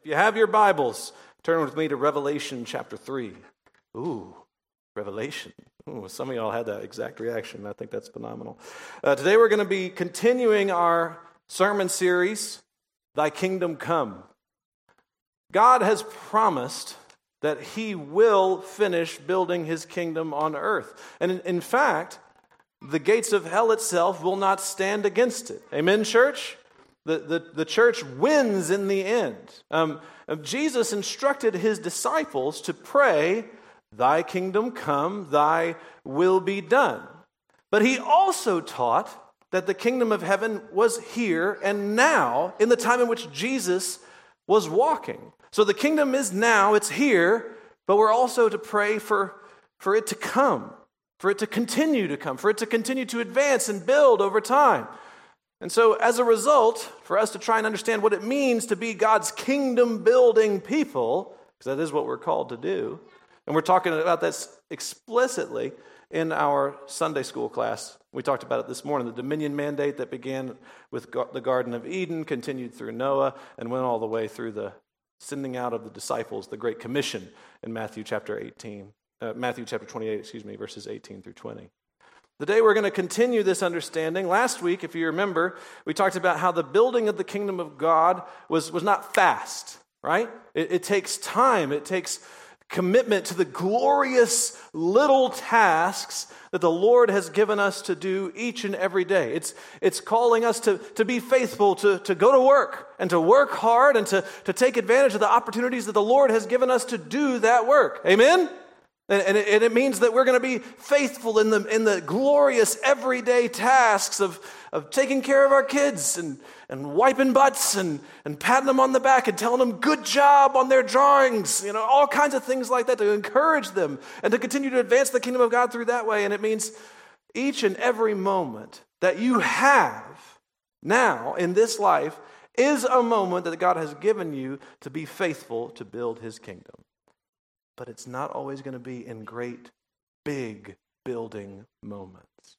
If you have your Bibles, turn with me to Revelation chapter 3. Ooh, Revelation. Ooh, some of y'all had that exact reaction. I think that's phenomenal. Uh, today we're going to be continuing our sermon series, Thy Kingdom Come. God has promised that He will finish building His kingdom on earth. And in, in fact, the gates of hell itself will not stand against it. Amen, church? The, the, the church wins in the end. Um, Jesus instructed his disciples to pray, Thy kingdom come, thy will be done. But he also taught that the kingdom of heaven was here and now in the time in which Jesus was walking. So the kingdom is now, it's here, but we're also to pray for, for it to come, for it to continue to come, for it to continue to advance and build over time. And so, as a result, for us to try and understand what it means to be God's kingdom building people, because that is what we're called to do, and we're talking about this explicitly in our Sunday school class. We talked about it this morning the dominion mandate that began with the Garden of Eden, continued through Noah, and went all the way through the sending out of the disciples, the Great Commission in Matthew chapter 18, uh, Matthew chapter 28, excuse me, verses 18 through 20. Today we're going to continue this understanding. Last week, if you remember, we talked about how the building of the kingdom of God was, was not fast, right? It, it takes time, it takes commitment to the glorious little tasks that the Lord has given us to do each and every day. It's, it's calling us to, to be faithful, to, to go to work, and to work hard, and to, to take advantage of the opportunities that the Lord has given us to do that work. Amen? And, it, and it means that we're going to be faithful in the, in the glorious everyday tasks of, of taking care of our kids and, and wiping butts and, and patting them on the back and telling them good job on their drawings, you know, all kinds of things like that to encourage them and to continue to advance the kingdom of God through that way. And it means each and every moment that you have now in this life is a moment that God has given you to be faithful to build his kingdom but it's not always going to be in great, big building moments.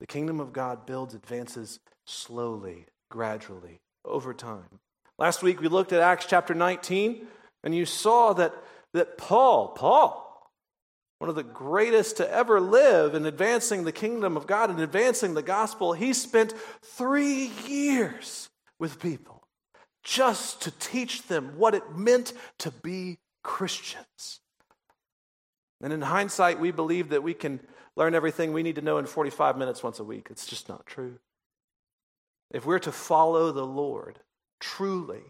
The kingdom of God builds, advances slowly, gradually, over time. Last week we looked at Acts chapter 19, and you saw that, that Paul, Paul, one of the greatest to ever live in advancing the kingdom of God and advancing the gospel, he spent three years with people just to teach them what it meant to be Christians. And in hindsight, we believe that we can learn everything we need to know in 45 minutes once a week. It's just not true. If we're to follow the Lord truly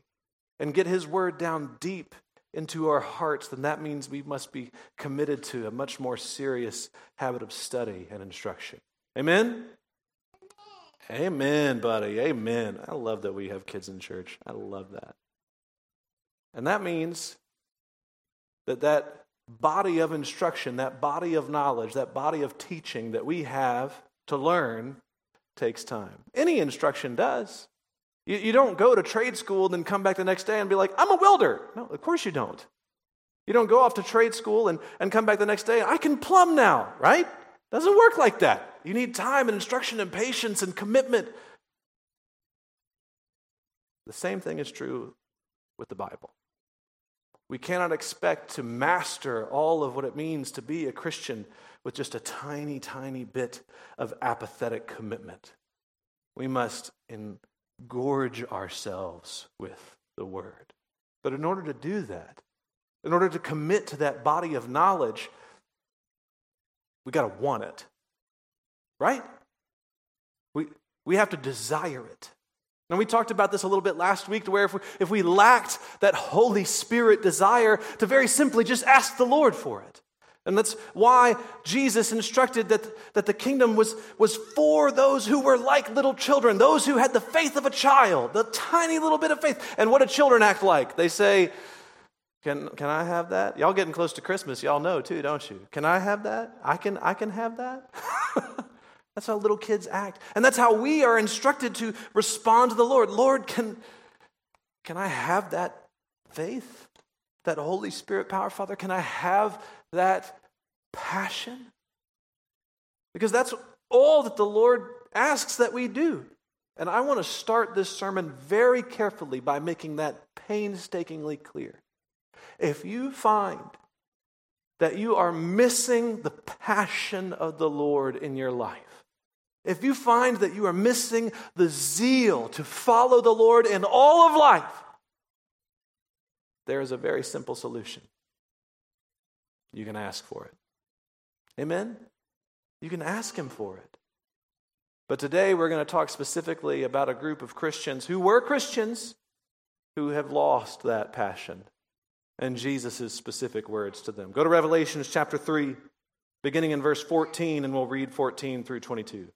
and get His word down deep into our hearts, then that means we must be committed to a much more serious habit of study and instruction. Amen? Amen, buddy. Amen. I love that we have kids in church. I love that. And that means that that body of instruction, that body of knowledge, that body of teaching that we have to learn takes time. Any instruction does. You, you don't go to trade school and then come back the next day and be like, I'm a welder. No, of course you don't. You don't go off to trade school and, and come back the next day, I can plumb now, right? Doesn't work like that. You need time and instruction and patience and commitment. The same thing is true with the Bible. We cannot expect to master all of what it means to be a Christian with just a tiny, tiny bit of apathetic commitment. We must engorge ourselves with the Word. But in order to do that, in order to commit to that body of knowledge, we got to want it. Right? We, we have to desire it. And we talked about this a little bit last week to where if we, if we lacked that Holy Spirit desire to very simply just ask the Lord for it. And that's why Jesus instructed that, that the kingdom was, was for those who were like little children, those who had the faith of a child, the tiny little bit of faith. And what do children act like? They say, can, can I have that? Y'all getting close to Christmas, y'all know too, don't you? Can I have that? I can, I can have that? That's how little kids act. And that's how we are instructed to respond to the Lord. Lord, can, can I have that faith? That Holy Spirit power, Father? Can I have that passion? Because that's all that the Lord asks that we do. And I want to start this sermon very carefully by making that painstakingly clear. If you find that you are missing the passion of the Lord in your life, if you find that you are missing the zeal to follow the Lord in all of life, there is a very simple solution. You can ask for it. Amen? You can ask Him for it. But today we're going to talk specifically about a group of Christians who were Christians who have lost that passion and Jesus' specific words to them. Go to Revelations chapter 3, beginning in verse 14, and we'll read 14 through 22.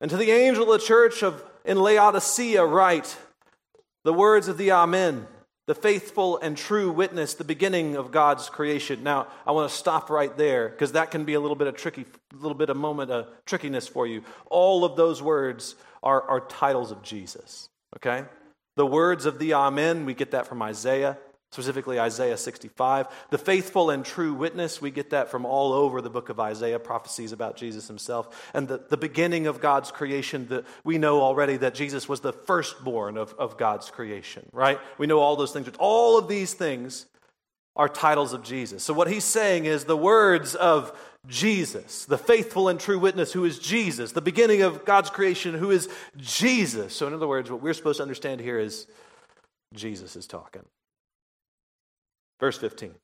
And to the angel of the church of in Laodicea write the words of the Amen, the faithful and true witness, the beginning of God's creation. Now, I want to stop right there because that can be a little bit of tricky, a little bit of moment of trickiness for you. All of those words are, are titles of Jesus. Okay? The words of the Amen, we get that from Isaiah, specifically Isaiah 65. The faithful and true witness, we get that from all over the book of Isaiah, prophecies about Jesus himself. And the, the beginning of God's creation, that we know already that Jesus was the firstborn of, of God's creation, right? We know all those things. All of these things are titles of Jesus. So what he's saying is the words of Jesus, the faithful and true witness who is Jesus, the beginning of God's creation who is Jesus. So, in other words, what we're supposed to understand here is Jesus is talking. Verse 15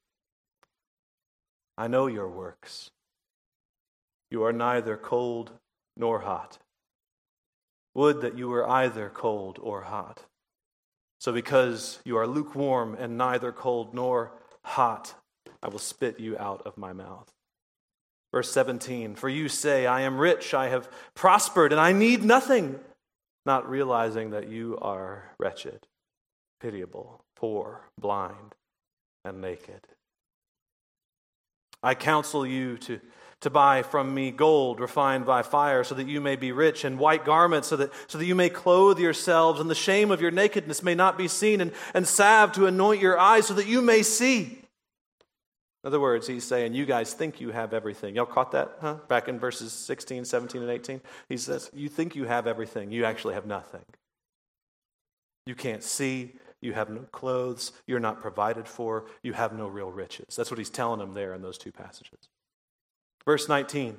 I know your works. You are neither cold nor hot. Would that you were either cold or hot. So, because you are lukewarm and neither cold nor hot, I will spit you out of my mouth. Verse 17 For you say, I am rich, I have prospered, and I need nothing, not realizing that you are wretched, pitiable, poor, blind, and naked. I counsel you to, to buy from me gold refined by fire, so that you may be rich, and white garments, so that, so that you may clothe yourselves, and the shame of your nakedness may not be seen, and, and salve to anoint your eyes, so that you may see. In other words, he's saying, You guys think you have everything. Y'all caught that, huh? Back in verses 16, 17, and 18. He says, You think you have everything. You actually have nothing. You can't see. You have no clothes. You're not provided for. You have no real riches. That's what he's telling them there in those two passages. Verse 19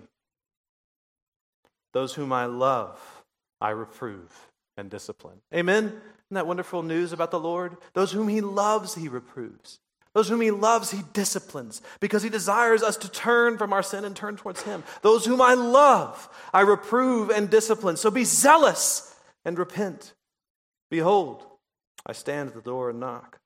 Those whom I love, I reprove and discipline. Amen? Isn't that wonderful news about the Lord? Those whom he loves, he reproves. Those whom he loves, he disciplines because he desires us to turn from our sin and turn towards him. Those whom I love, I reprove and discipline. So be zealous and repent. Behold, I stand at the door and knock.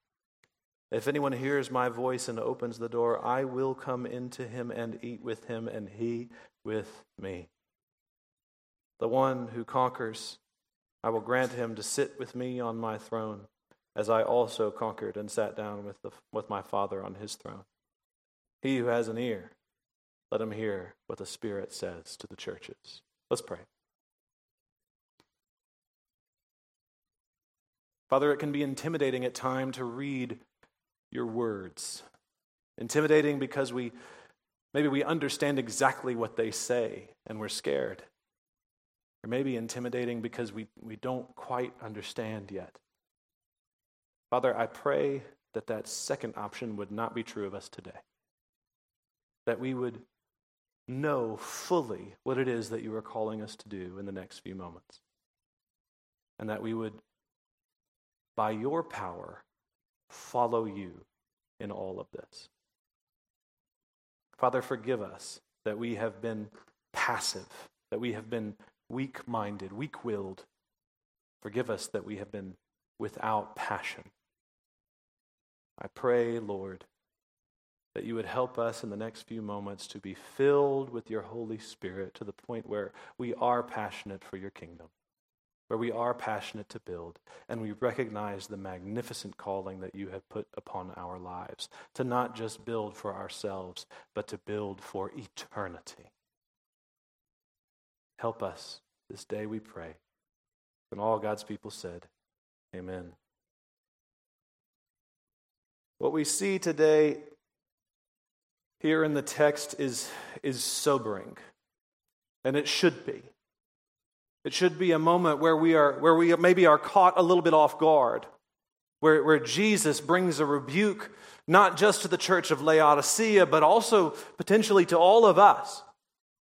If anyone hears my voice and opens the door, I will come into him and eat with him, and he with me. The one who conquers, I will grant him to sit with me on my throne as I also conquered and sat down with, the, with my Father on his throne. He who has an ear, let him hear what the Spirit says to the churches. Let's pray. Father, it can be intimidating at time to read your words. Intimidating because we maybe we understand exactly what they say and we're scared. Or maybe intimidating because we, we don't quite understand yet. Father, I pray that that second option would not be true of us today. That we would know fully what it is that you are calling us to do in the next few moments. And that we would, by your power, follow you in all of this. Father, forgive us that we have been passive, that we have been weak minded, weak willed. Forgive us that we have been without passion. I pray, Lord, that you would help us in the next few moments to be filled with your Holy Spirit to the point where we are passionate for your kingdom, where we are passionate to build, and we recognize the magnificent calling that you have put upon our lives to not just build for ourselves, but to build for eternity. Help us this day, we pray. And all God's people said, Amen. What we see today here in the text is, is sobering, and it should be. It should be a moment where we, are, where we maybe are caught a little bit off guard. where, where Jesus brings a rebuke not just to the church of Laodicea, but also potentially to all of us.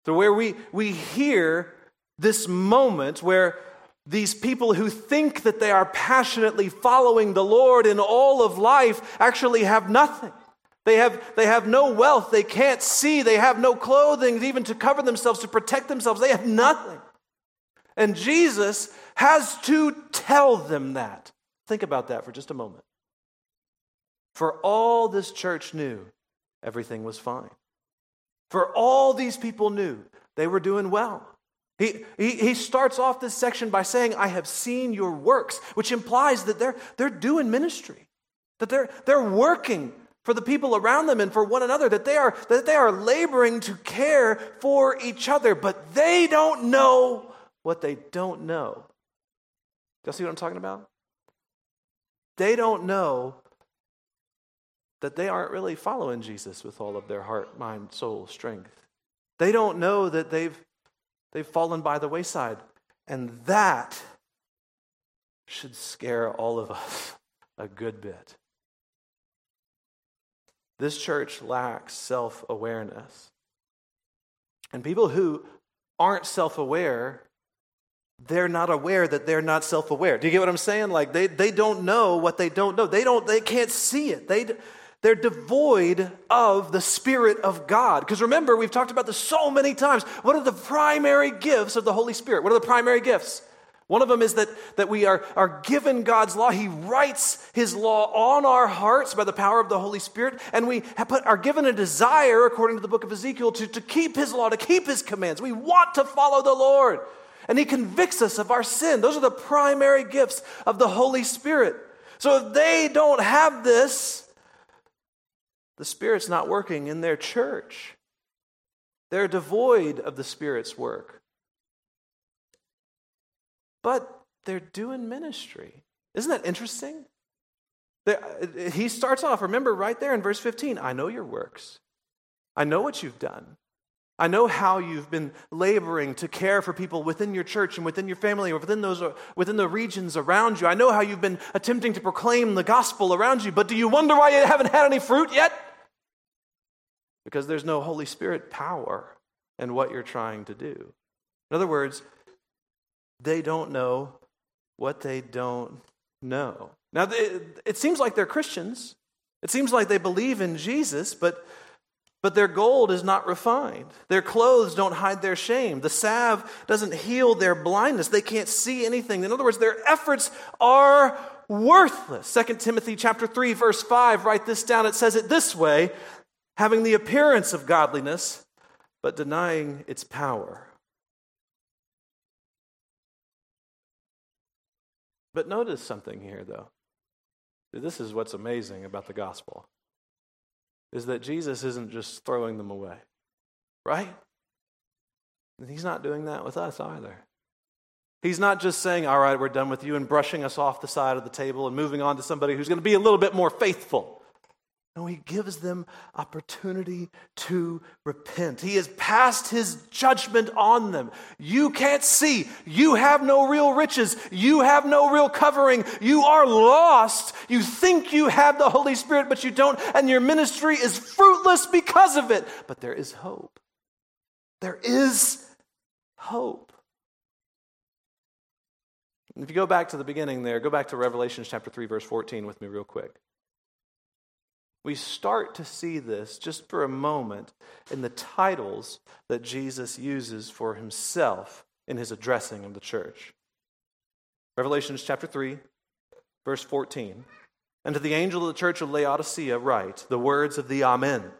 So, where we, we hear this moment where these people who think that they are passionately following the Lord in all of life actually have nothing. They have, they have no wealth. They can't see. They have no clothing even to cover themselves, to protect themselves. They have nothing. And Jesus has to tell them that. Think about that for just a moment. For all this church knew, everything was fine. For all these people knew, they were doing well. He, he, he starts off this section by saying, I have seen your works, which implies that they're, they're doing ministry, that they're, they're working for the people around them and for one another, that they, are, that they are laboring to care for each other, but they don't know what they don't know. Y'all see what I'm talking about? They don't know that they aren't really following Jesus with all of their heart, mind, soul, strength. They don't know that they've They've fallen by the wayside. And that should scare all of us a good bit. This church lacks self awareness. And people who aren't self aware, they're not aware that they're not self aware. Do you get what I'm saying? Like they, they don't know what they don't know. They, don't, they can't see it. They, they're devoid of the Spirit of God. Because remember, we've talked about this so many times. What are the primary gifts of the Holy Spirit? What are the primary gifts? One of them is that, that we are, are given God's law. He writes His law on our hearts by the power of the Holy Spirit. And we put, are given a desire, according to the book of Ezekiel, to, to keep His law, to keep His commands. We want to follow the Lord. And He convicts us of our sin. Those are the primary gifts of the Holy Spirit. So if they don't have this, the Spirit's not working in their church. They're devoid of the Spirit's work. But they're doing ministry. Isn't that interesting? He starts off, remember right there in verse 15 I know your works. I know what you've done. I know how you've been laboring to care for people within your church and within your family or within, those, within the regions around you. I know how you've been attempting to proclaim the gospel around you, but do you wonder why you haven't had any fruit yet? because there's no Holy Spirit power in what you're trying to do. In other words, they don't know what they don't know. Now, it seems like they're Christians. It seems like they believe in Jesus, but, but their gold is not refined. Their clothes don't hide their shame. The salve doesn't heal their blindness. They can't see anything. In other words, their efforts are worthless. 2 Timothy chapter 3 verse 5 write this down. It says it this way, having the appearance of godliness, but denying its power. But notice something here, though. This is what's amazing about the gospel is that Jesus isn't just throwing them away, right? And he's not doing that with us either. He's not just saying, All right, we're done with you, and brushing us off the side of the table and moving on to somebody who's going to be a little bit more faithful. No, he gives them opportunity to repent. He has passed his judgment on them. You can't see. You have no real riches. You have no real covering. You are lost. You think you have the Holy Spirit, but you don't, and your ministry is fruitless because of it. But there is hope. There is hope. If you go back to the beginning there, go back to Revelation chapter 3, verse 14 with me, real quick we start to see this just for a moment in the titles that Jesus uses for himself in his addressing of the church. Revelations chapter 3, verse 14. And to the angel of the church of Laodicea, write the words of the Amen,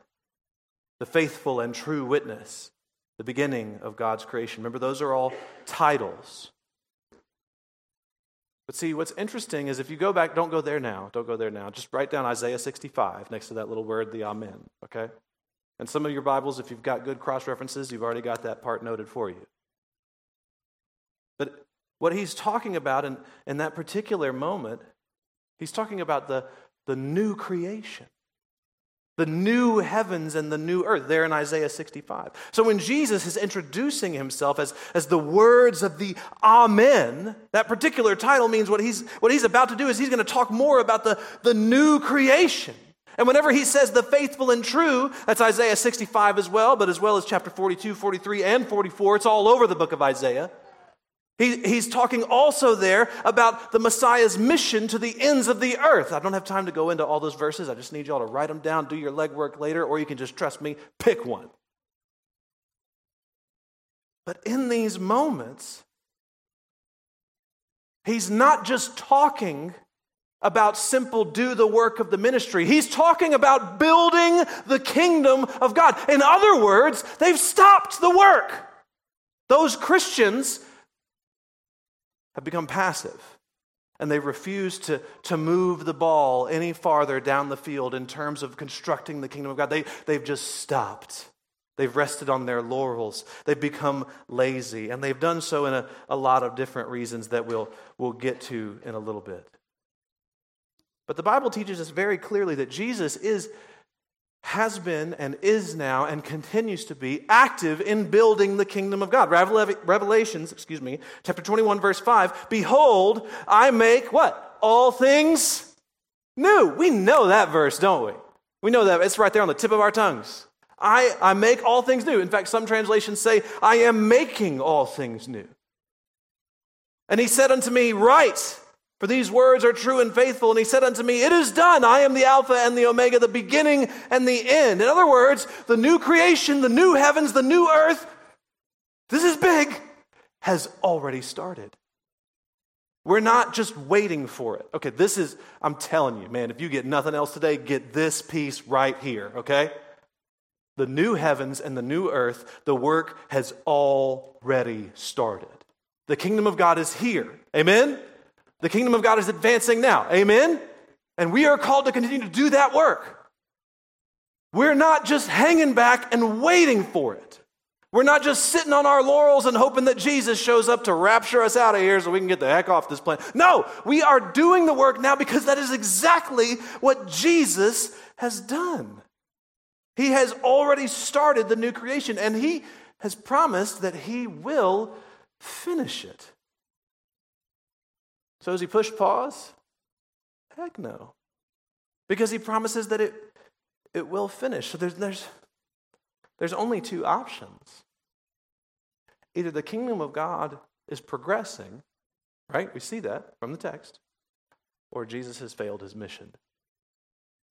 the faithful and true witness, the beginning of God's creation. Remember, those are all titles. But see, what's interesting is if you go back, don't go there now. Don't go there now. Just write down Isaiah 65 next to that little word, the Amen, okay? And some of your Bibles, if you've got good cross references, you've already got that part noted for you. But what he's talking about in, in that particular moment, he's talking about the, the new creation. The new heavens and the new earth, there in Isaiah 65. So when Jesus is introducing himself as, as the words of the Amen, that particular title means what he's, what he's about to do is he's going to talk more about the, the new creation. And whenever he says the faithful and true, that's Isaiah 65 as well, but as well as chapter 42, 43, and 44, it's all over the book of Isaiah. He, he's talking also there about the Messiah's mission to the ends of the earth. I don't have time to go into all those verses. I just need y'all to write them down, do your legwork later, or you can just trust me, pick one. But in these moments, he's not just talking about simple do the work of the ministry. He's talking about building the kingdom of God. In other words, they've stopped the work. Those Christians have become passive and they refuse to, to move the ball any farther down the field in terms of constructing the kingdom of God. They, they've just stopped. They've rested on their laurels. They've become lazy. And they've done so in a, a lot of different reasons that we'll, we'll get to in a little bit. But the Bible teaches us very clearly that Jesus is has been and is now and continues to be active in building the kingdom of God. Revelations, excuse me, chapter 21 verse 5, behold, I make what? All things new. We know that verse, don't we? We know that. It's right there on the tip of our tongues. I, I make all things new. In fact, some translations say, I am making all things new. And he said unto me, Write, for these words are true and faithful. And he said unto me, It is done. I am the Alpha and the Omega, the beginning and the end. In other words, the new creation, the new heavens, the new earth, this is big, has already started. We're not just waiting for it. Okay, this is, I'm telling you, man, if you get nothing else today, get this piece right here, okay? The new heavens and the new earth, the work has already started. The kingdom of God is here. Amen? The kingdom of God is advancing now. Amen? And we are called to continue to do that work. We're not just hanging back and waiting for it. We're not just sitting on our laurels and hoping that Jesus shows up to rapture us out of here so we can get the heck off this planet. No, we are doing the work now because that is exactly what Jesus has done. He has already started the new creation and he has promised that he will finish it. So he pushed pause? Heck no. Because he promises that it, it will finish. So there's, there's, there's only two options. Either the kingdom of God is progressing, right? We see that from the text, or Jesus has failed his mission.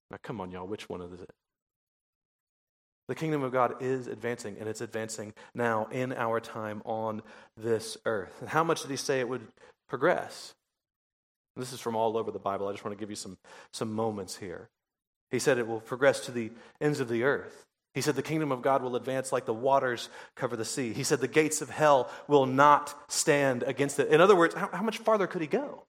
Now, come on, y'all, which one is it? The kingdom of God is advancing, and it's advancing now in our time on this earth. And how much did he say it would progress? This is from all over the Bible. I just want to give you some, some moments here. He said it will progress to the ends of the earth. He said the kingdom of God will advance like the waters cover the sea. He said the gates of hell will not stand against it. In other words, how, how much farther could he go?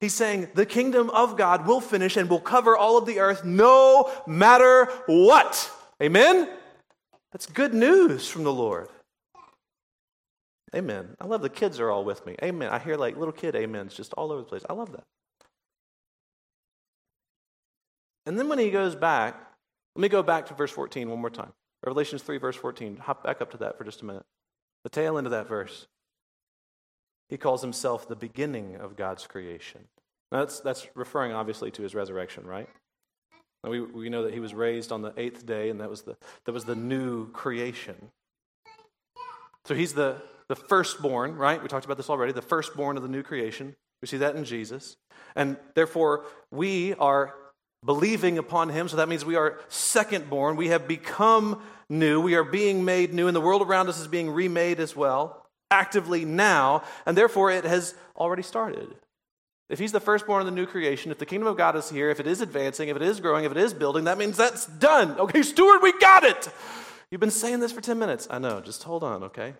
He's saying the kingdom of God will finish and will cover all of the earth no matter what. Amen? That's good news from the Lord. Amen. I love the kids are all with me. Amen. I hear like little kid amens just all over the place. I love that. And then when he goes back, let me go back to verse 14 one more time. Revelations 3, verse 14. Hop back up to that for just a minute. The tail end of that verse. He calls himself the beginning of God's creation. Now that's, that's referring obviously to his resurrection, right? We, we know that he was raised on the eighth day, and that was the, that was the new creation. So he's the, the firstborn, right? We talked about this already, the firstborn of the new creation. We see that in Jesus. And therefore, we are believing upon him. So that means we are secondborn. We have become new. We are being made new. And the world around us is being remade as well, actively now. And therefore, it has already started. If he's the firstborn of the new creation, if the kingdom of God is here, if it is advancing, if it is growing, if it is building, that means that's done. Okay, Stuart, we got it. You've been saying this for 10 minutes. I know. Just hold on, okay?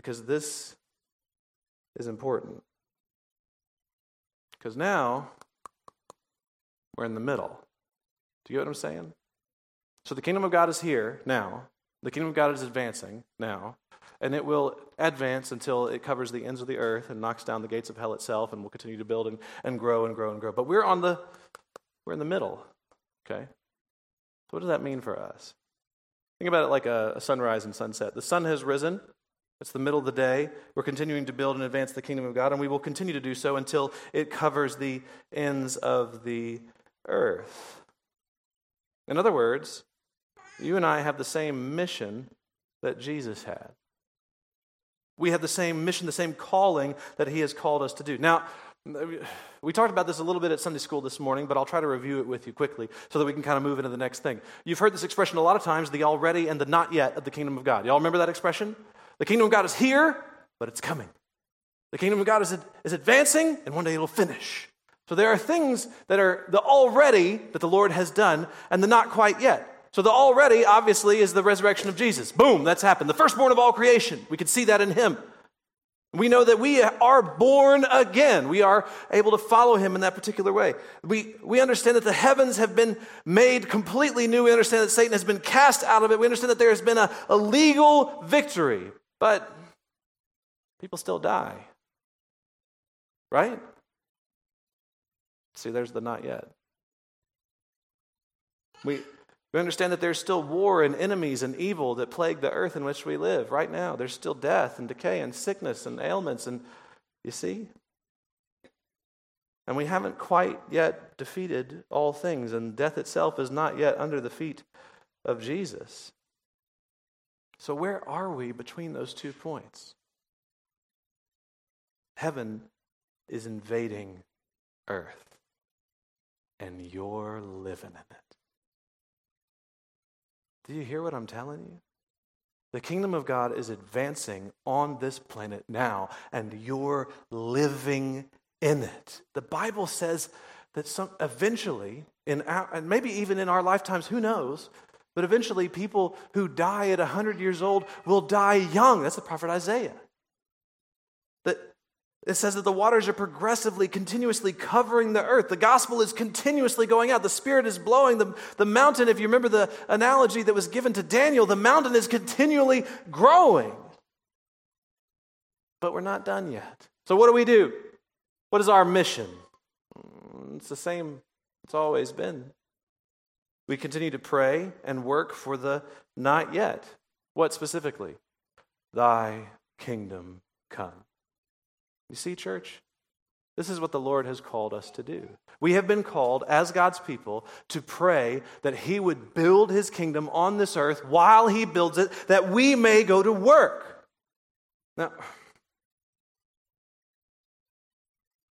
Because this is important. Because now we're in the middle. Do you get what I'm saying? So the kingdom of God is here now. The kingdom of God is advancing now. And it will advance until it covers the ends of the earth and knocks down the gates of hell itself and will continue to build and, and grow and grow and grow. But we're on the we're in the middle. Okay? So, what does that mean for us? Think about it like a, a sunrise and sunset. The sun has risen, it's the middle of the day. We're continuing to build and advance the kingdom of God, and we will continue to do so until it covers the ends of the earth. In other words, you and I have the same mission that Jesus had. We have the same mission, the same calling that he has called us to do. Now, we talked about this a little bit at Sunday school this morning, but I'll try to review it with you quickly so that we can kind of move into the next thing. You've heard this expression a lot of times the already and the not yet of the kingdom of God. Y'all remember that expression? The kingdom of God is here, but it's coming. The kingdom of God is, is advancing, and one day it'll finish. So there are things that are the already that the Lord has done, and the not quite yet. So the already, obviously, is the resurrection of Jesus. Boom, that's happened. The firstborn of all creation. We can see that in him. We know that we are born again. We are able to follow him in that particular way. We, we understand that the heavens have been made completely new. We understand that Satan has been cast out of it. We understand that there has been a, a legal victory. But people still die. Right? See, there's the not yet. We, we understand that there's still war and enemies and evil that plague the earth in which we live right now. There's still death and decay and sickness and ailments. And you see? And we haven't quite yet defeated all things, and death itself is not yet under the feet of Jesus. So, where are we between those two points? Heaven is invading earth, and you're living in it. Do you hear what I'm telling you? The kingdom of God is advancing on this planet now, and you're living in it. The Bible says that some, eventually, in our, and maybe even in our lifetimes, who knows, but eventually, people who die at 100 years old will die young. That's the prophet Isaiah. That it says that the waters are progressively, continuously covering the earth. The gospel is continuously going out. The Spirit is blowing. The, the mountain, if you remember the analogy that was given to Daniel, the mountain is continually growing. But we're not done yet. So, what do we do? What is our mission? It's the same it's always been. We continue to pray and work for the not yet. What specifically? Thy kingdom come. You see, church? This is what the Lord has called us to do. We have been called, as God's people, to pray that He would build His kingdom on this earth while He builds it, that we may go to work. Now,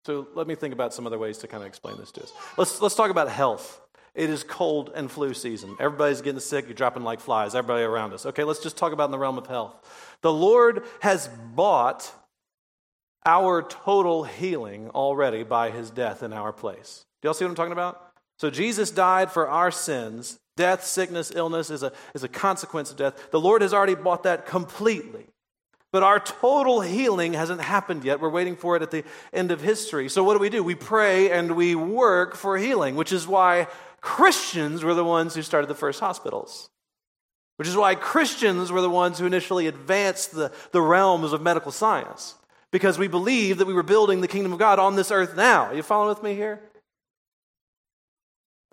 so let me think about some other ways to kind of explain this to us. Let's, let's talk about health. It is cold and flu season. Everybody's getting sick. You're dropping like flies, everybody around us. Okay, let's just talk about in the realm of health. The Lord has bought our total healing already by his death in our place. Do y'all see what I'm talking about? So Jesus died for our sins. Death, sickness, illness is a, is a consequence of death. The Lord has already bought that completely. But our total healing hasn't happened yet. We're waiting for it at the end of history. So, what do we do? We pray and we work for healing, which is why Christians were the ones who started the first hospitals, which is why Christians were the ones who initially advanced the, the realms of medical science, because we believed that we were building the kingdom of God on this earth now. Are you following with me here?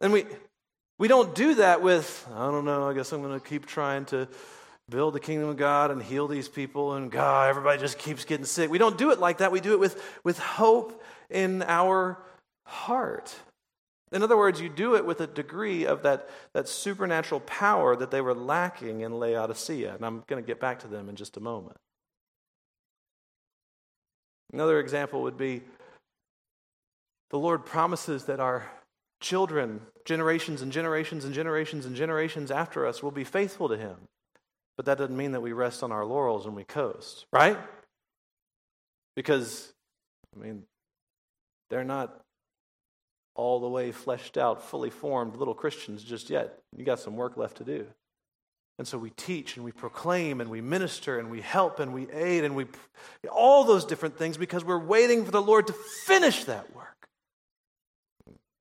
And we, we don't do that with, I don't know, I guess I'm going to keep trying to build the kingdom of God and heal these people, and God, everybody just keeps getting sick. We don't do it like that. We do it with, with hope in our heart. In other words, you do it with a degree of that, that supernatural power that they were lacking in Laodicea. And I'm going to get back to them in just a moment. Another example would be the Lord promises that our children, generations and generations and generations and generations after us, will be faithful to Him. But that doesn't mean that we rest on our laurels and we coast, right? Because, I mean, they're not all the way fleshed out, fully formed little Christians just yet. You got some work left to do. And so we teach and we proclaim and we minister and we help and we aid and we all those different things because we're waiting for the Lord to finish that work.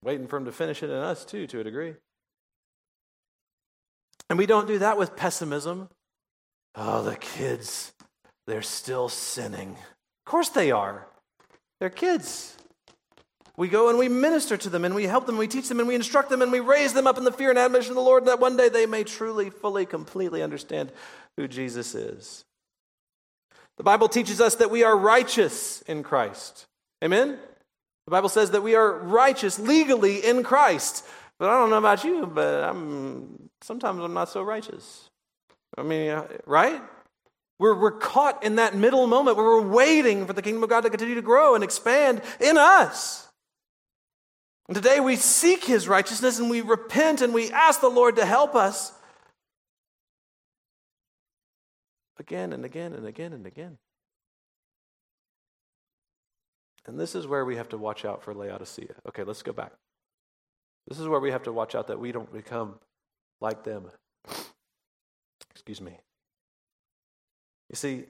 Waiting for him to finish it in us too to a degree. And we don't do that with pessimism. Oh, the kids, they're still sinning. Of course they are. They're kids. We go and we minister to them and we help them, and we teach them and we instruct them and we raise them up in the fear and admonition of the Lord that one day they may truly, fully, completely understand who Jesus is. The Bible teaches us that we are righteous in Christ. Amen? The Bible says that we are righteous legally in Christ. But I don't know about you, but I'm sometimes I'm not so righteous. I mean, right? We're, we're caught in that middle moment where we're waiting for the kingdom of God to continue to grow and expand in us. And today we seek his righteousness and we repent and we ask the Lord to help us again and again and again and again. And this is where we have to watch out for Laodicea. Okay, let's go back. This is where we have to watch out that we don't become like them. Excuse me. You see,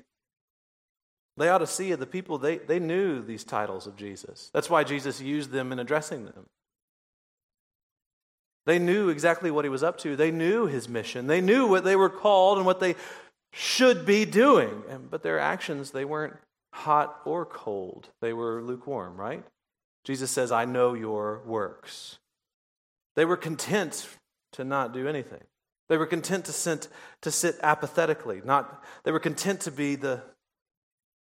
Laodicea, the people, they, they knew these titles of Jesus. That's why Jesus used them in addressing them. They knew exactly what he was up to. They knew his mission. They knew what they were called and what they should be doing. But their actions, they weren't hot or cold. They were lukewarm, right? Jesus says, I know your works. They were content to not do anything. They were content to sit, to sit apathetically. Not, they were content to be the,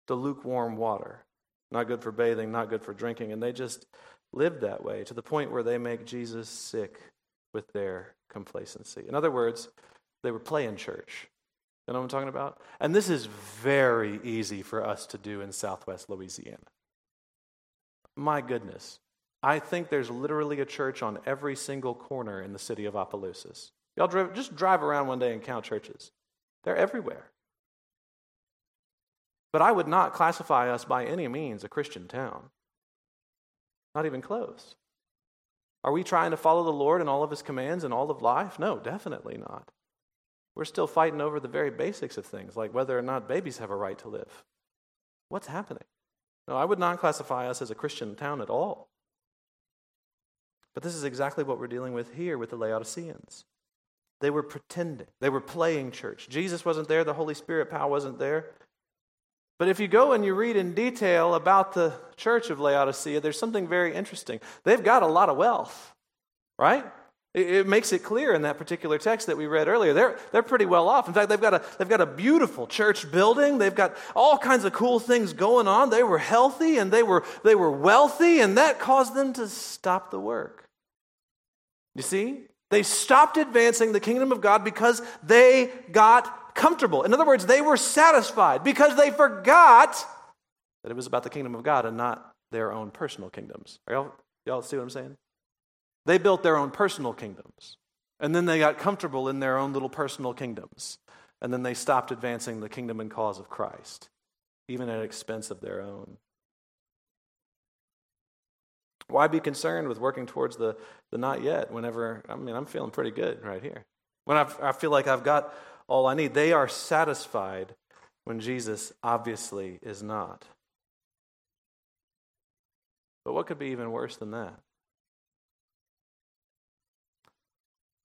the lukewarm water. Not good for bathing, not good for drinking. And they just lived that way to the point where they make Jesus sick with their complacency. In other words, they were playing church. You know what I'm talking about? And this is very easy for us to do in southwest Louisiana. My goodness. I think there's literally a church on every single corner in the city of Opelousas. Y'all drive, just drive around one day and count churches. They're everywhere. But I would not classify us by any means a Christian town. Not even close. Are we trying to follow the Lord in all of his commands and all of life? No, definitely not. We're still fighting over the very basics of things, like whether or not babies have a right to live. What's happening? No, I would not classify us as a Christian town at all. But this is exactly what we're dealing with here with the Laodiceans. They were pretending, they were playing church. Jesus wasn't there, the Holy Spirit power wasn't there. But if you go and you read in detail about the church of Laodicea, there's something very interesting. They've got a lot of wealth, right? It makes it clear in that particular text that we read earlier. They're, they're pretty well off. In fact, they've got, a, they've got a beautiful church building. They've got all kinds of cool things going on. They were healthy and they were, they were wealthy, and that caused them to stop the work. You see? They stopped advancing the kingdom of God because they got comfortable. In other words, they were satisfied because they forgot that it was about the kingdom of God and not their own personal kingdoms. Are y'all, y'all see what I'm saying? They built their own personal kingdoms. And then they got comfortable in their own little personal kingdoms. And then they stopped advancing the kingdom and cause of Christ, even at expense of their own. Why be concerned with working towards the, the not yet whenever, I mean, I'm feeling pretty good right here. When I've, I feel like I've got all I need. They are satisfied when Jesus obviously is not. But what could be even worse than that?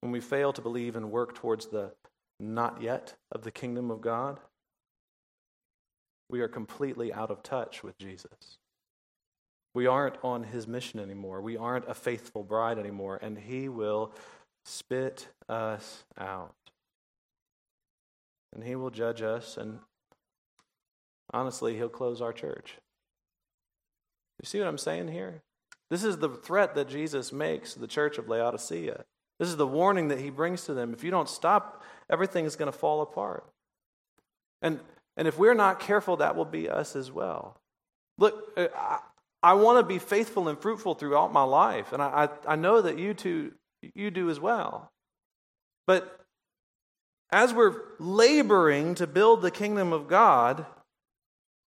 when we fail to believe and work towards the not yet of the kingdom of God, we are completely out of touch with Jesus. We aren't on his mission anymore. We aren't a faithful bride anymore, and he will spit us out. And he will judge us, and honestly, he'll close our church. You see what I'm saying here? This is the threat that Jesus makes to the church of Laodicea. This is the warning that he brings to them. If you don't stop, everything is going to fall apart. And, and if we're not careful, that will be us as well. Look, uh, I, I want to be faithful and fruitful throughout my life, and I, I, I know that you too, you do as well. But as we're laboring to build the kingdom of God,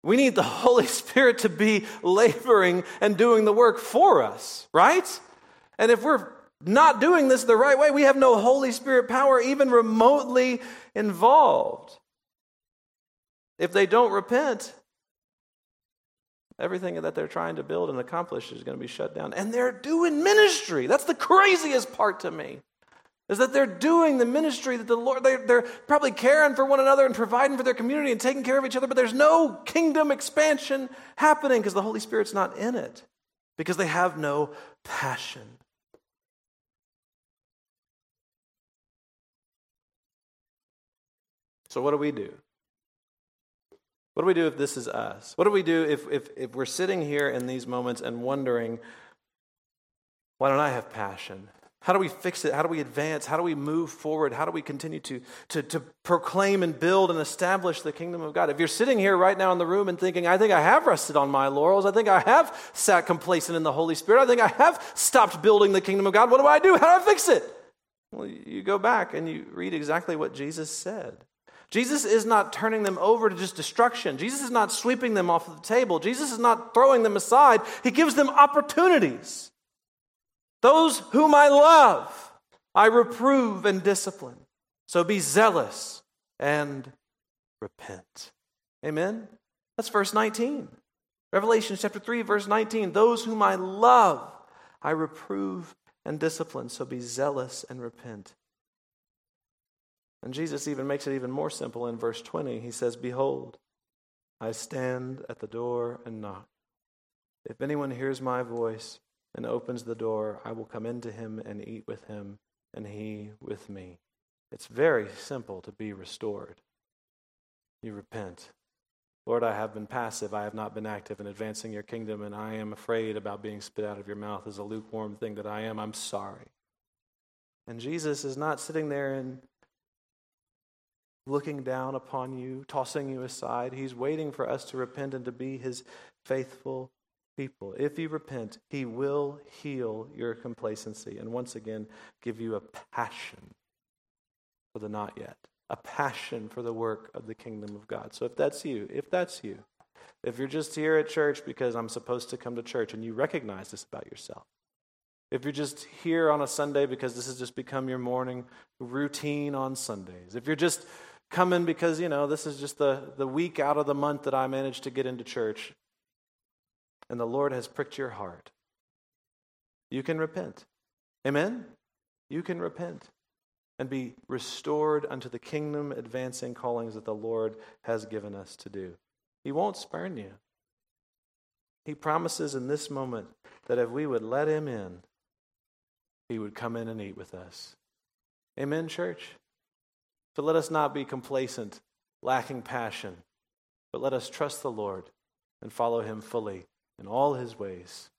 we need the Holy Spirit to be laboring and doing the work for us, right? And if we're not doing this the right way. We have no Holy Spirit power even remotely involved. If they don't repent, everything that they're trying to build and accomplish is going to be shut down. And they're doing ministry. That's the craziest part to me. Is that they're doing the ministry that the Lord, they're, they're probably caring for one another and providing for their community and taking care of each other, but there's no kingdom expansion happening because the Holy Spirit's not in it. because they have no passion. So, what do we do? What do we do if this is us? What do we do if, if, if we're sitting here in these moments and wondering, why don't I have passion? How do we fix it? How do we advance? How do we move forward? How do we continue to, to, to proclaim and build and establish the kingdom of God? If you're sitting here right now in the room and thinking, I think I have rested on my laurels, I think I have sat complacent in the Holy Spirit, I think I have stopped building the kingdom of God, what do I do? How do I fix it? Well, you go back and you read exactly what Jesus said. Jesus is not turning them over to just destruction. Jesus is not sweeping them off the table. Jesus is not throwing them aside. He gives them opportunities. Those whom I love, I reprove and discipline. So be zealous and repent. Amen? That's verse 19. Revelation chapter 3, verse 19. Those whom I love, I reprove and discipline. So be zealous and repent. And Jesus even makes it even more simple in verse 20. He says, Behold, I stand at the door and knock. If anyone hears my voice and opens the door, I will come into him and eat with him, and he with me. It's very simple to be restored. You repent. Lord, I have been passive. I have not been active in advancing your kingdom, and I am afraid about being spit out of your mouth as a lukewarm thing that I am. I'm sorry. And Jesus is not sitting there and looking down upon you, tossing you aside. He's waiting for us to repent and to be his faithful people. If you repent, he will heal your complacency and once again give you a passion for the not yet, a passion for the work of the kingdom of God. So if that's you, if that's you, if you're just here at church because I'm supposed to come to church and you recognize this about yourself, if you're just here on a Sunday because this has just become your morning routine on Sundays, if you're just coming because, you know, this is just the, the week out of the month that I managed to get into church, and the Lord has pricked your heart, you can repent. Amen? You can repent and be restored unto the kingdom advancing callings that the Lord has given us to do. He won't spurn you. He promises in this moment that if we would let him in, he would come in and eat with us. Amen, church? So let us not be complacent, lacking passion, but let us trust the Lord and follow him fully in all his ways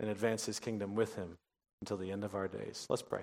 and advance his kingdom with him until the end of our days. Let's pray.